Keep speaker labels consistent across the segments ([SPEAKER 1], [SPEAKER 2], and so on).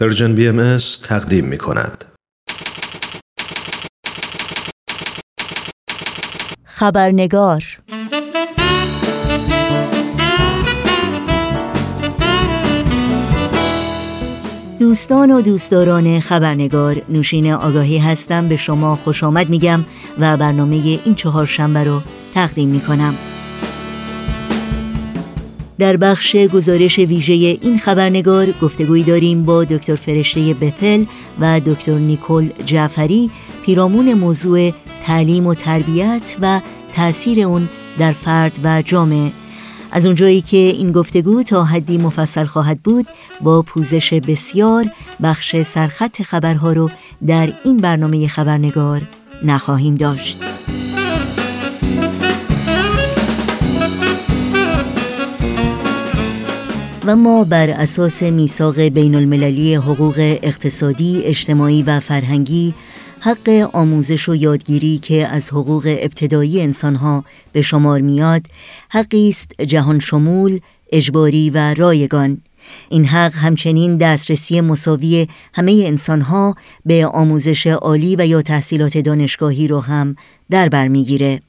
[SPEAKER 1] پرژن بی ام تقدیم می کند.
[SPEAKER 2] خبرنگار دوستان و دوستداران خبرنگار نوشین آگاهی هستم به شما خوش آمد میگم و برنامه این چهار شنبه رو تقدیم می کنم. در بخش گزارش ویژه این خبرنگار گفتگویی داریم با دکتر فرشته بتل و دکتر نیکول جعفری پیرامون موضوع تعلیم و تربیت و تاثیر اون در فرد و جامعه. از اونجایی که این گفتگو تا حدی مفصل خواهد بود با پوزش بسیار بخش سرخط خبرها رو در این برنامه خبرنگار نخواهیم داشت. و ما بر اساس میثاق بین المللی حقوق اقتصادی، اجتماعی و فرهنگی حق آموزش و یادگیری که از حقوق ابتدایی انسانها به شمار میاد حقی است جهان شمول، اجباری و رایگان. این حق همچنین دسترسی مساوی همه انسانها به آموزش عالی و یا تحصیلات دانشگاهی رو هم در بر می‌گیره.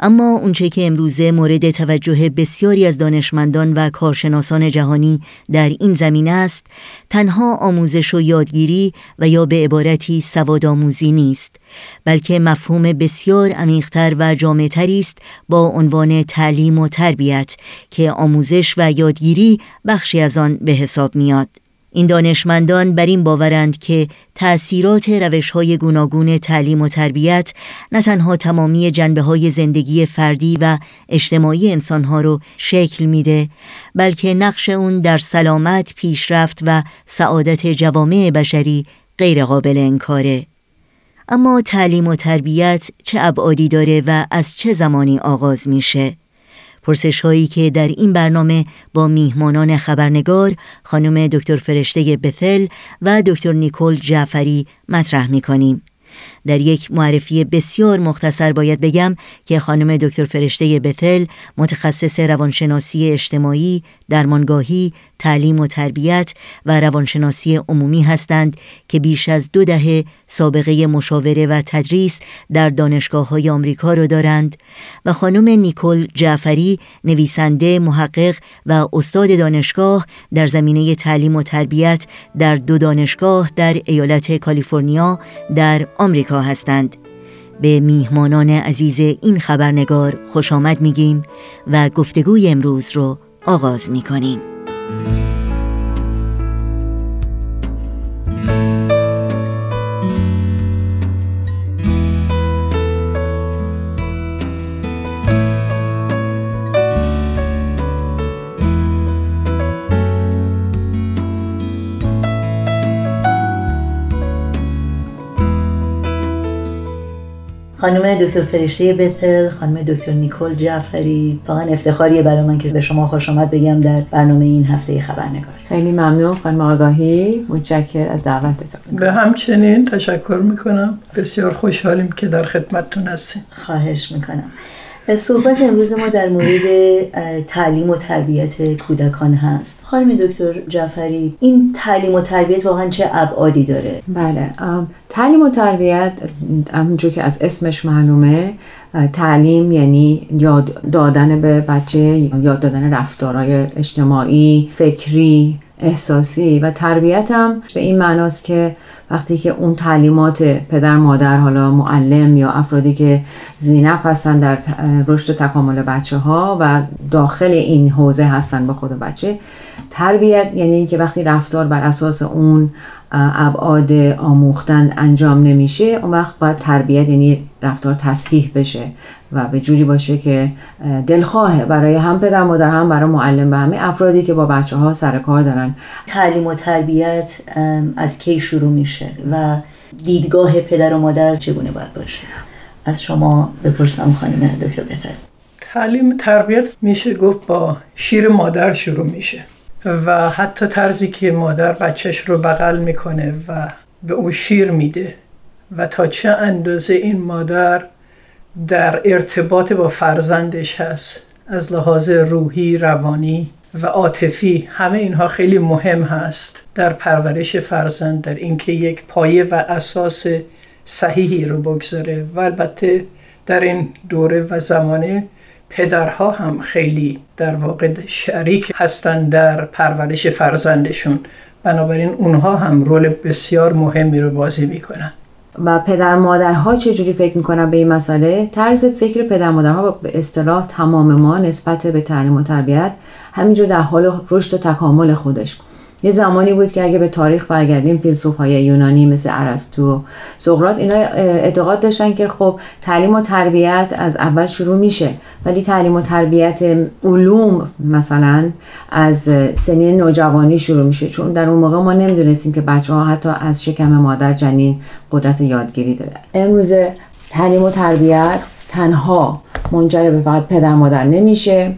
[SPEAKER 2] اما اونچه که امروزه مورد توجه بسیاری از دانشمندان و کارشناسان جهانی در این زمینه است تنها آموزش و یادگیری و یا به عبارتی سوادآموزی نیست بلکه مفهوم بسیار عمیقتر و جامعتری است با عنوان تعلیم و تربیت که آموزش و یادگیری بخشی از آن به حساب میاد. این دانشمندان بر این باورند که تأثیرات روش های گوناگون تعلیم و تربیت نه تنها تمامی جنبه های زندگی فردی و اجتماعی انسانها رو شکل میده بلکه نقش اون در سلامت، پیشرفت و سعادت جوامع بشری غیر قابل انکاره. اما تعلیم و تربیت چه ابعادی داره و از چه زمانی آغاز میشه؟ پرسش هایی که در این برنامه با میهمانان خبرنگار خانم دکتر فرشته بفل و دکتر نیکول جعفری مطرح می کنیم. در یک معرفی بسیار مختصر باید بگم که خانم دکتر فرشته بتل متخصص روانشناسی اجتماعی، درمانگاهی، تعلیم و تربیت و روانشناسی عمومی هستند که بیش از دو دهه سابقه مشاوره و تدریس در دانشگاه های آمریکا را دارند و خانم نیکول جعفری نویسنده، محقق و استاد دانشگاه در زمینه تعلیم و تربیت در دو دانشگاه در ایالت کالیفرنیا در آمریکا هستند. به میهمانان عزیز این خبرنگار خوش آمد میگیم و گفتگوی امروز رو آغاز می‌کنیم. خانم دکتر فرشته بتل خانم دکتر نیکول جعفری. واقعا افتخاریه برای من که به شما خوش آمد بگم در برنامه این هفته خبرنگار.
[SPEAKER 3] خیلی ممنون خانم آگاهی. متشکر از دعوتتون.
[SPEAKER 4] به همچنین تشکر می‌کنم. بسیار خوشحالیم که در خدمتتون هستیم.
[SPEAKER 2] خواهش می‌کنم. صحبت امروز ما در مورد تعلیم و تربیت کودکان هست. خانم دکتر جعفری این تعلیم و تربیت واقعا چه ابعادی داره؟
[SPEAKER 3] بله تعلیم و تربیت همونجور که از اسمش معلومه تعلیم یعنی یاد دادن به بچه یاد دادن رفتارهای اجتماعی فکری احساسی و تربیت هم به این معناست که وقتی که اون تعلیمات پدر مادر حالا معلم یا افرادی که زینف هستن در رشد تکامل بچه ها و داخل این حوزه هستن به خود بچه تربیت یعنی اینکه وقتی رفتار بر اساس اون ابعاد آموختن انجام نمیشه اون وقت باید تربیت یعنی رفتار تصحیح بشه و به جوری باشه که دلخواهه برای هم پدر مادر هم برای معلم و همه افرادی که با بچه ها سر کار دارن.
[SPEAKER 2] تعلیم و تربیت از کی شروع میشه و دیدگاه پدر و مادر چگونه باید باشه؟ از شما بپرسم خانم دکتر بهتر.
[SPEAKER 4] تعلیم تربیت میشه گفت با شیر مادر شروع میشه. و حتی طرزی که مادر بچهش رو بغل می‌کنه و به او شیر میده. و تا چه اندازه این مادر در ارتباط با فرزندش هست از لحاظ روحی، روانی و عاطفی همه اینها خیلی مهم هست در پرورش فرزند در اینکه یک پایه و اساس صحیحی رو بگذاره. و البته در این دوره و زمانه پدرها هم خیلی در واقع شریک هستند در پرورش فرزندشون. بنابراین اونها هم رول بسیار مهمی رو بازی می‌کنن.
[SPEAKER 3] و پدر مادرها چجوری فکر می‌کنن به این مسئله؟ طرز فکر پدر مادرها به اصطلاح تمام ما نسبت به تعلیم و تربیت همینجور در حال رشد و تکامل خودش. یه زمانی بود که اگه به تاریخ برگردیم فیلسوف های یونانی مثل ارسطو سقراط اینا اعتقاد داشتن که خب تعلیم و تربیت از اول شروع میشه. ولی تعلیم و تربیت علوم مثلا از سنین نوجوانی شروع میشه. چون در اون موقع ما نمی‌دونستیم که بچه ها حتی از شکم مادر جنین قدرت یادگیری داره. امروز تعلیم و تربیت تنها منجر به فقط پدر مادر نمیشه.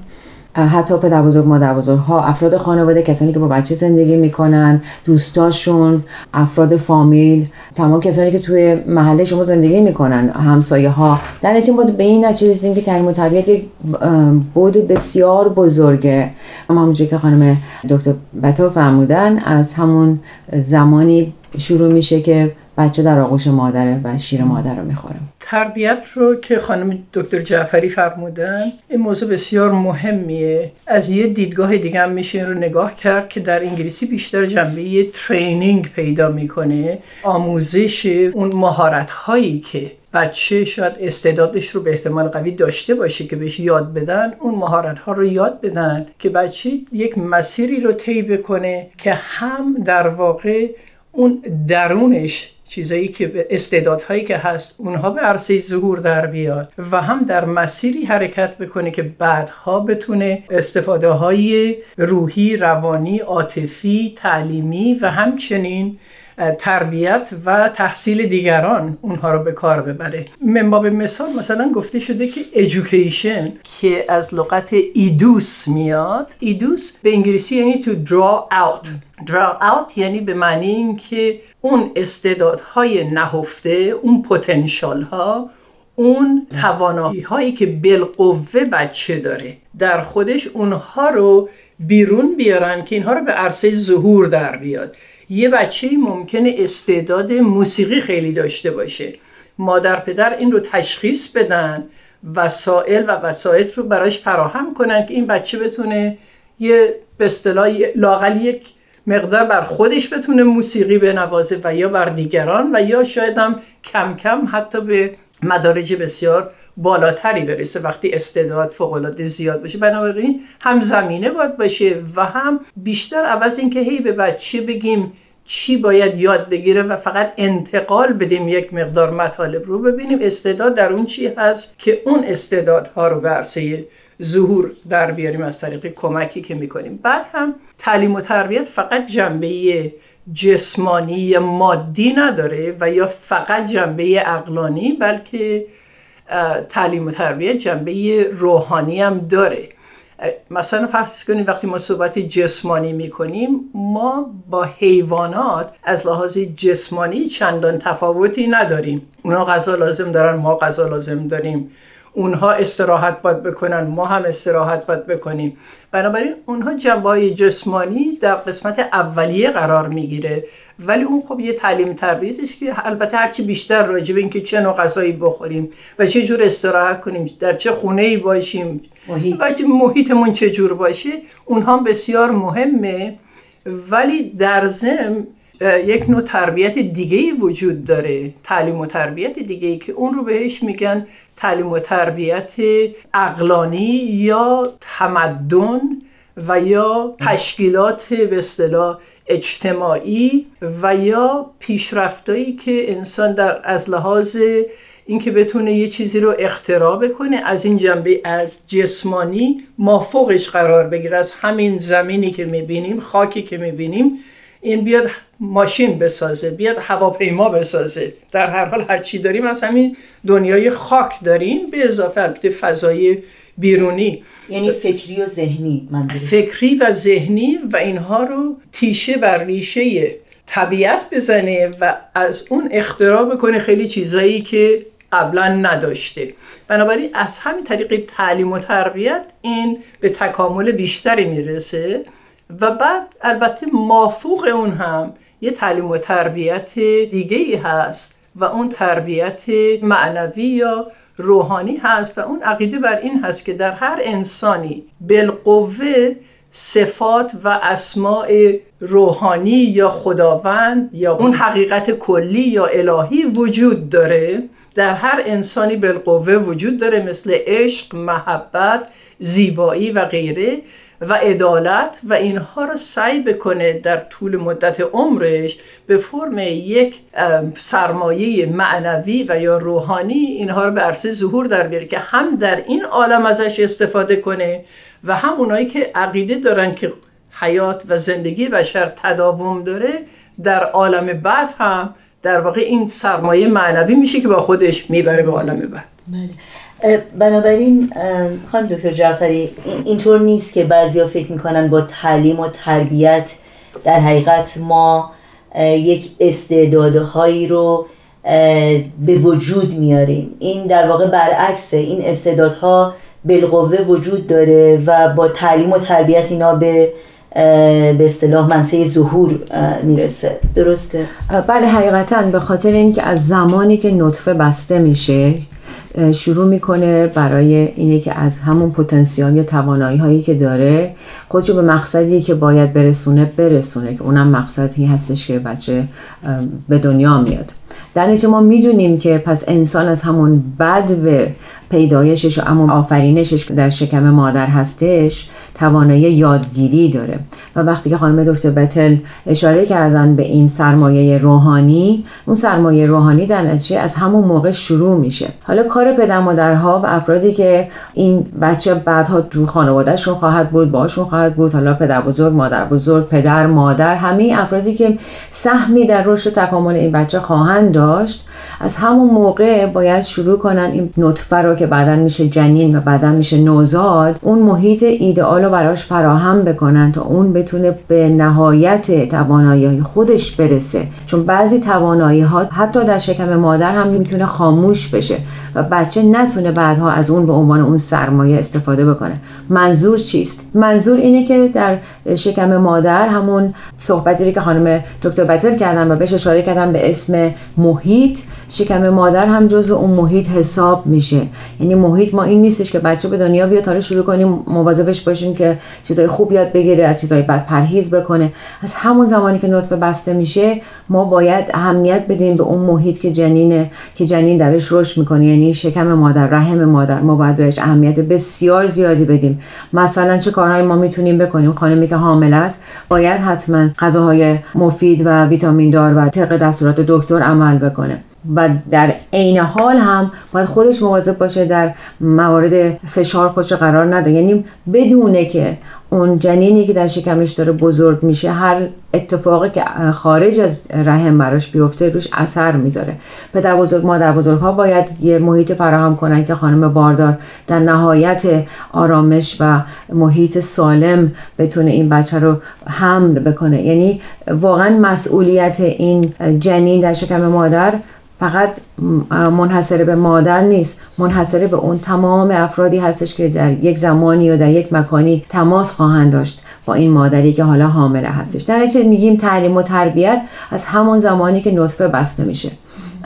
[SPEAKER 3] حتی پدر بزرگ مادر بزرگ ها افراد خانواده کسانی که با بچه زندگی می‌کنن دوستاشون افراد فامیل تمام کسانی که توی محله شما زندگی می‌کنن همسایه ها در نتیجه به این نتیجه رسیدیم که و تربیت یک بود بسیار بزرگه. اما همونجوری که خانم دکتر بتا فرمودن از همون زمانی شروع میشه که بچه در آغوش مادره و شیر مادر رو می‌خوره.
[SPEAKER 4] تربیت رو که خانم دکتر جعفری فرمودن این موضوع بسیار مهمیه. از یه دیدگاه دیگه هم میشه رو نگاه کرد که در انگلیسی بیشتر جنبه ترینینگ پیدا می‌کنه آموزش اون مهارت هایی که بچه شاید استعدادش رو به احتمال قوی داشته باشه که بهش یاد بدن اون مهارت ها رو یاد بدن که بچه یک مسیری رو طی بکنه که هم در واقع اون درونش چیزایی که استعدادهایی که هست اونها به عرصه ظهور در بیاد و هم در مسیری حرکت بکنه که بعدها بتونه استفاده های روحی، روانی، عاطفی، تعلیمی و همچنین تربیت و تحصیل دیگران اونها رو به کار ببره. من به مثال مثلا گفته شده که education که از لغت ایدوس میاد. ایدوس به انگلیسی یعنی to draw out. Draw out یعنی به معنی اینکه اون استعدادهای نهفته اون پتانسیال ها اون توانایی هایی که بالقوه بچه داره. در خودش اونها رو بیرون بیارن که اینها رو به عرصه ظهور در بیاد. یه بچه ممکنه استعداد موسیقی خیلی داشته باشه. مادر پدر این رو تشخیص بدن وسایل و وسایل رو براش فراهم کنن که این بچه بتونه یه به اصطلاح لاقل یک مقدار بر خودش بتونه موسیقی بنوازه و یا بر دیگران و یا شاید هم کم کم حتی به مدارج بسیار بالاتری برسه وقتی استعداد فوق زیاد باشه. بنابراین هم زمینه باید باشه و هم بیشتر عوض اینکه هی به بچه بگیم چی باید یاد بگیره و فقط انتقال بدیم یک مقدار مطالب رو ببینیم استعداد در اون چی هست که اون استعدادها رو به عرصه ظهور در بیاریم از طریق کمکی که می‌کنیم. بعد هم تعلیم و تربیت فقط جنبه جسمانی یا مادی نداره و یا فقط جنبه اقلانی بلکه تعلیم و تربیت جنبه روحانی هم داره. مثلا فرض کنید وقتی ما صحبت جسمانی می‌کنیم ما با حیوانات از لحاظ جسمانی چندان تفاوتی نداریم. اونا غذا لازم دارن ما غذا لازم داریم. اونها استراحت باید بکنن ما هم استراحت باید بکنیم. بنابراین اونها جنبه های جسمانی در قسمت اولیه قرار می‌گیره. ولی اون خب یه تعلیم تربیتش که البته هرچی بیشتر راجع به اینکه چه نوع غذایی بخوریم و چه جور استراحت کنیم در چه خونه ای باشیم محیط. و محیطمون چه جور باشه اونها بسیار مهمه. ولی در ضمن یک نوع تربیت دیگه ای وجود داره تعلیم و تربیت دیگه ای که اون رو بهش میگن تعلیم و تربیت اقلانی یا تمدن و یا تشکیلات به اصطلاح اجتماعی و یا پیشرفتایی که انسان در از لحاظ اینکه بتونه یه چیزی رو اختراع بکنه از این جنبه از جسمانی مافوقش قرار بگیره از همین زمینی که می‌بینیم خاکی که می‌بینیم این بیاد ماشین بسازه بیاد هواپیما بسازه. در هر حال هر چی داریم از همین دنیای خاک داریم به اضافه البته فضای بیرونی.
[SPEAKER 2] یعنی فکری و ذهنی منظور.
[SPEAKER 4] فکری و ذهنی و اینها رو تیشه بر ریشه طبیعت بزنه و از اون اختراع بکنه خیلی چیزایی که قبلا نداشته. بنابراین از همین طریق تعلیم و تربیت این به تکامل بیشتری می‌رسه. و بعد البته مافوق اون هم یه تعلیم و تربیت دیگه ای هست و اون تربیت معنوی یا روحانی هست و اون عقیده بر این هست که در هر انسانی بالقوه صفات و اسماع روحانی یا خداوند یا اون حقیقت کلی یا الهی وجود داره در هر انسانی بالقوه وجود داره مثل عشق، محبت، زیبایی و غیره. و عدالت و اینها رو سعی بکنه در طول مدت عمرش به فرم یک سرمایه معنوی و یا روحانی اینها رو به عرصه ظهور در بیاره که هم در این عالم ازش استفاده کنه و هم اونایی که عقیده دارن که حیات و زندگی بشر تداوم داره در عالم بعد هم در واقع این سرمایه معنوی میشه که با خودش می‌بره به عالم بعد.
[SPEAKER 2] بله. بنابراین خانم دکتر جعفری اینطور نیست که بعضیا فکر می‌کنن با تعلیم و تربیت در حقیقت ما یک استعدادهایی رو به وجود میاریم. این در واقع برعکسه. این استعدادها بالقوه وجود داره و با تعلیم و تربیت اینا به به اصطلاح منصه ظهور می‌رسه درسته؟
[SPEAKER 3] بله حقیقتا به خاطر اینکه از زمانی که نطفه بسته میشه شروع می‌کنه برای اینه که از همون پتانسیال یا توانایی هایی که داره خودشو به مقصدی که باید برسونه برسونه که اونم مقصدی هستش که بچه به دنیا میاد در نتیجه ما می‌دونیم که پس انسان از همون بد و پیدایشش و همون آفرینشش در شکم مادر هستش توانایی یادگیری داره. و وقتی که خانم دکتر بتل اشاره کردن به این سرمایه روحانی اون سرمایه روحانی در نتیجه از همون موقع شروع میشه. حالا کار پدر مادرها و افرادی که این بچه بعدها تو خانوادهشون خواهد بود باشون خواهد بود حالا پدر بزرگ مادر بزرگ پدر مادر همه افرادی که سهمی در رشد تکامل این بچه خواهند داشت از همون موقع باید شروع کنن این نطفه رو که بعدا میشه جنین و بعدا میشه نوزاد اون محیط ایدئال رو براش فراهم بکنن تا اون بتونه به نهایت توانایی خودش برسه. چون بعضی توانایی ها حتی در شکم مادر هم می‌تونه خاموش بشه و بچه نتونه بعدها از اون به عنوان اون سرمایه استفاده بکنه. منظور چیست؟ منظور اینه که در شکم مادر همون صحبتی که خانم دکتر بتل کردن و بهش اشاره کردن به اسم محیط شکم مادر هم جزو اون محیط حساب میشه. یعنی محیط ما این نیستش که بچه به دنیا بیاد حالا شروع کنیم مواظبش باشیم که چیزای خوب یاد بگیره از چیزای بد پرهیز بکنه. از همون زمانی که نطفه بسته میشه ما باید اهمیت بدیم به اون محیط که جنینه که جنین درش رشد می‌کنه. یعنی شکم مادر رحم مادر. ما باید بهش اهمیت بسیار زیادی بدیم. مثلا چه کارهایی ما می‌تونیم بکنیم؟ خانمی که حامل است باید حتما غذاهای مفید و ویتامین دار و طبق دستورات دکتر عمل بکنه. و در عین حال هم باید خودش مواظب باشه در موارد فشار خودش قرار نده. یعنی بدونه که اون جنینی که در شکمش داره بزرگ میشه هر اتفاقی که خارج از رحم براش بیفته روش اثر می‌ذاره. پدر بزرگ مادر بزرگ ها باید یه محیط فراهم کنن که خانم باردار در نهایت آرامش و محیط سالم بتونه این بچه رو حمل بکنه. یعنی واقعا مسئولیت این جنین در شکم مادر فقط منحصر به مادر نیست منحصر به اون تمام افرادی هستش که در یک زمانی و در یک مکانی تماس خواهند داشت با این مادری که حالا حامله هستش. در میگیم تعلیم و تربیت از همون زمانی که نطفه بسته میشه.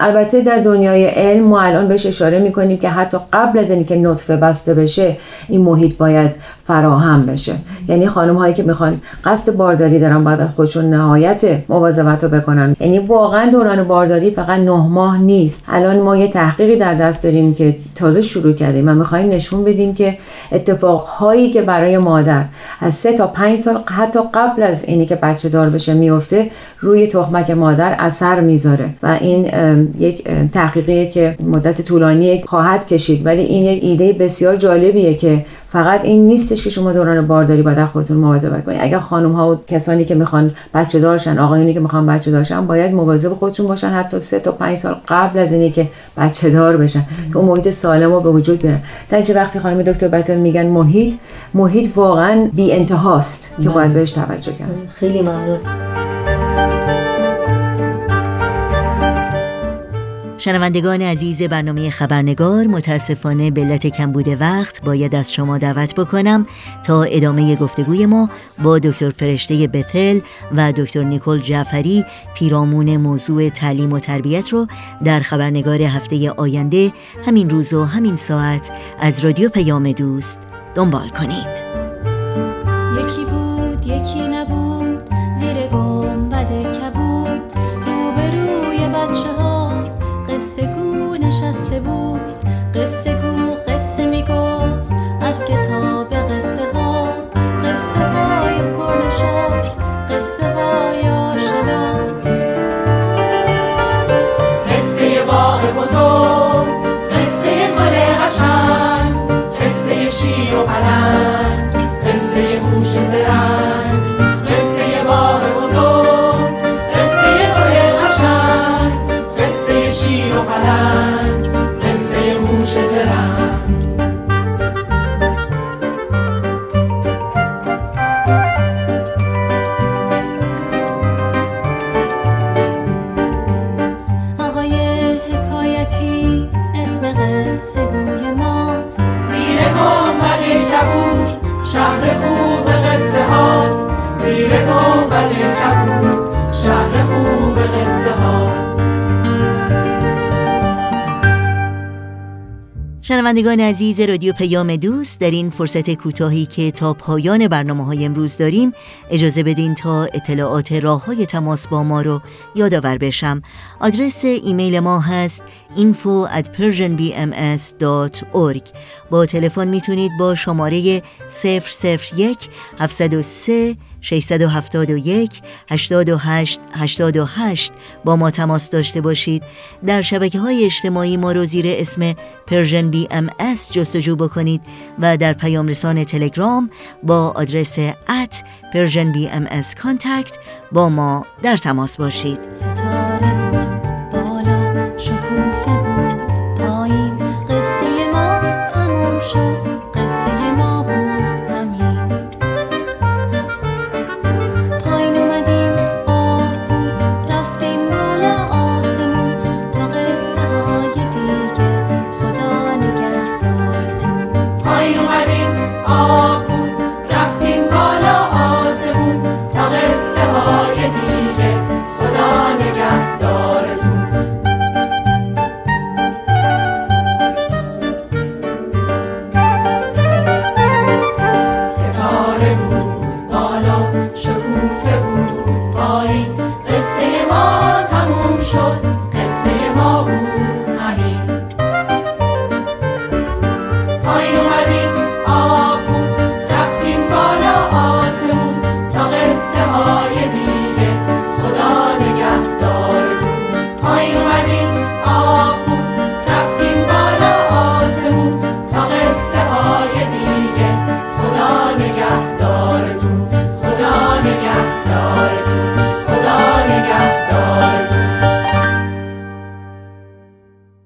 [SPEAKER 3] البته در دنیای علم ما الان بهش اشاره می‌کنیم که حتی قبل از اینکه نطفه بسته بشه این محیط باید فراهم بشه. یعنی خانم هایی که می‌خوان قصد بارداری دارن باید از خودشون نهایت مواظبت رو بکنن. یعنی واقعا دوران بارداری فقط نه ماه نیست. الان ما یه تحقیقی در دست داریم که تازه شروع کردیم و می‌خوایم نشون بدیم که اتفاقهایی که برای مادر از سه تا پنج سال حتی قبل از اینی که بچه دار بشه میفته روی تخمک مادر اثر می‌ذاره. و این یک تحقیقی که مدت طولانی خواهد کشید. ولی این یک ایده بسیار جالبیه که فقط این نیستش که شما دوران بارداری باید خودتون مواظبت کنید اگر خانم ها و کسانی که می‌خوان بچه دارشن آقایونی که می‌خوان بچه دارشن باید مواظب خودشون باشن. حتی سه تا پنج سال قبل از اینی که بچه دار بشن. که اون محیط سالم رو به وجود بیارن. در وقتی خانم دکتر بتل میگن محیط محیط واقعا بی انتهاست که باید بهش توجه کرد
[SPEAKER 2] خیلی ممنون. شنوندگان عزیز برنامه خبرنگار متاسفانه به علت کمبود وقت باید از شما دعوت بکنم تا ادامه گفتگوی ما با دکتر فرشته بتل و دکتر نیکل جعفری پیرامون موضوع تعلیم و تربیت رو در خبرنگار هفته آینده همین روز و همین ساعت از رادیو پیام دوست دنبال کنید.
[SPEAKER 5] یکی بود یکی نبود.
[SPEAKER 2] شنوندگان عزیز رادیو پیام دوست در این فرصت کوتاهی که تا پایان برنامه های امروز داریم اجازه بدین تا اطلاعات راه های تماس با ما رو یادآور بشم. آدرس ایمیل ما هست info at persianbms.org با تلفن می‌تونید با شماره 001 703 671 88 88 با ما تماس داشته باشید. در شبکه های اجتماعی ما رو زیر اسم Persian BMS جستجو بکنید و در پیام رسان تلگرام با آدرس at Persian BMS با ما در تماس باشید.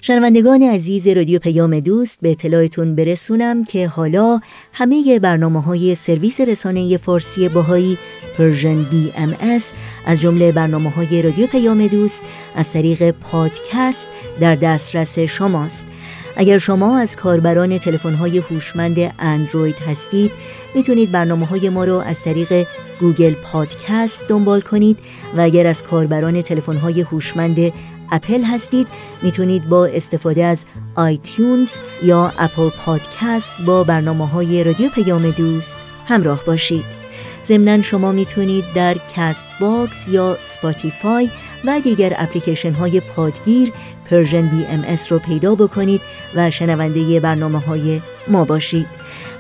[SPEAKER 2] شنوندگان عزیز رادیو پیام دوست به اطلاعتون برسونم که حالا همه برنامه های سرویس رسانه فارسی بهائی Persian BMS از جمله برنامه های رادیو پیام دوست از طریق پادکست در دسترس شماست. اگر شما از کاربران تلفن های هوشمند اندروید هستید می‌تونید برنامه های ما رو از طریق Google Podcast دنبال کنید و اگر از کاربران تلفن های هوشمند اپل هستید می‌تونید با استفاده از iTunes یا Apple Podcast با برنامه های رادیو پیام دوست همراه باشید. ضمنا شما می‌تونید در Castbox یا Spotify و دیگر اپلیکیشن های پادگیر Persian BMS رو پیدا بکنید و شنونده برنامه های ما باشید.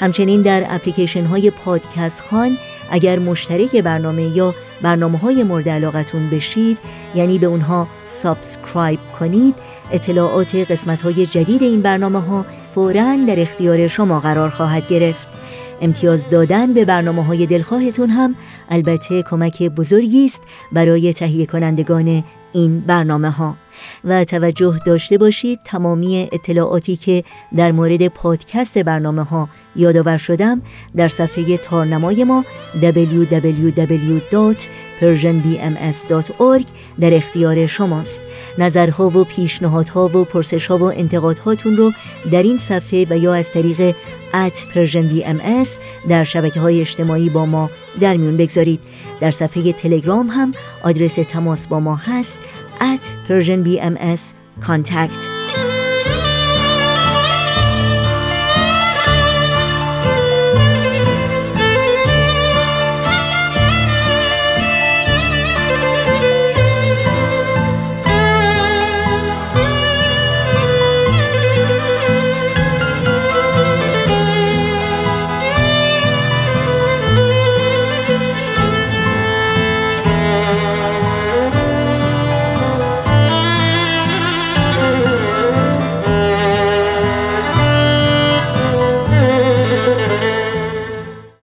[SPEAKER 2] همچنین در اپلیکیشن های پادکست خوان اگر مشترک برنامه یا برنامه های مورد علاقتون بشید یعنی به اونها subscribe کنید. اطلاعات قسمت های جدید این برنامه ها فوراً در اختیار شما قرار خواهد گرفت. امتیاز دادن به برنامه های دلخواهتون هم البته کمک بزرگی است برای تهیه کنندگان این برنامه ها و توجه داشته باشید تمامی اطلاعاتی که در مورد پادکست برنامه ها یادآور شدم در صفحه تارنمای ما www.persianbms.org در اختیار شماست. نظرها و پیشنهادها و پرسشها و انتقادهاتون رو در این صفحه و یا از طریق at در شبکه های اجتماعی با ما در میون بگذارید. در صفحه تلگرام هم آدرس تماس با ما هست at Persian BMS contact.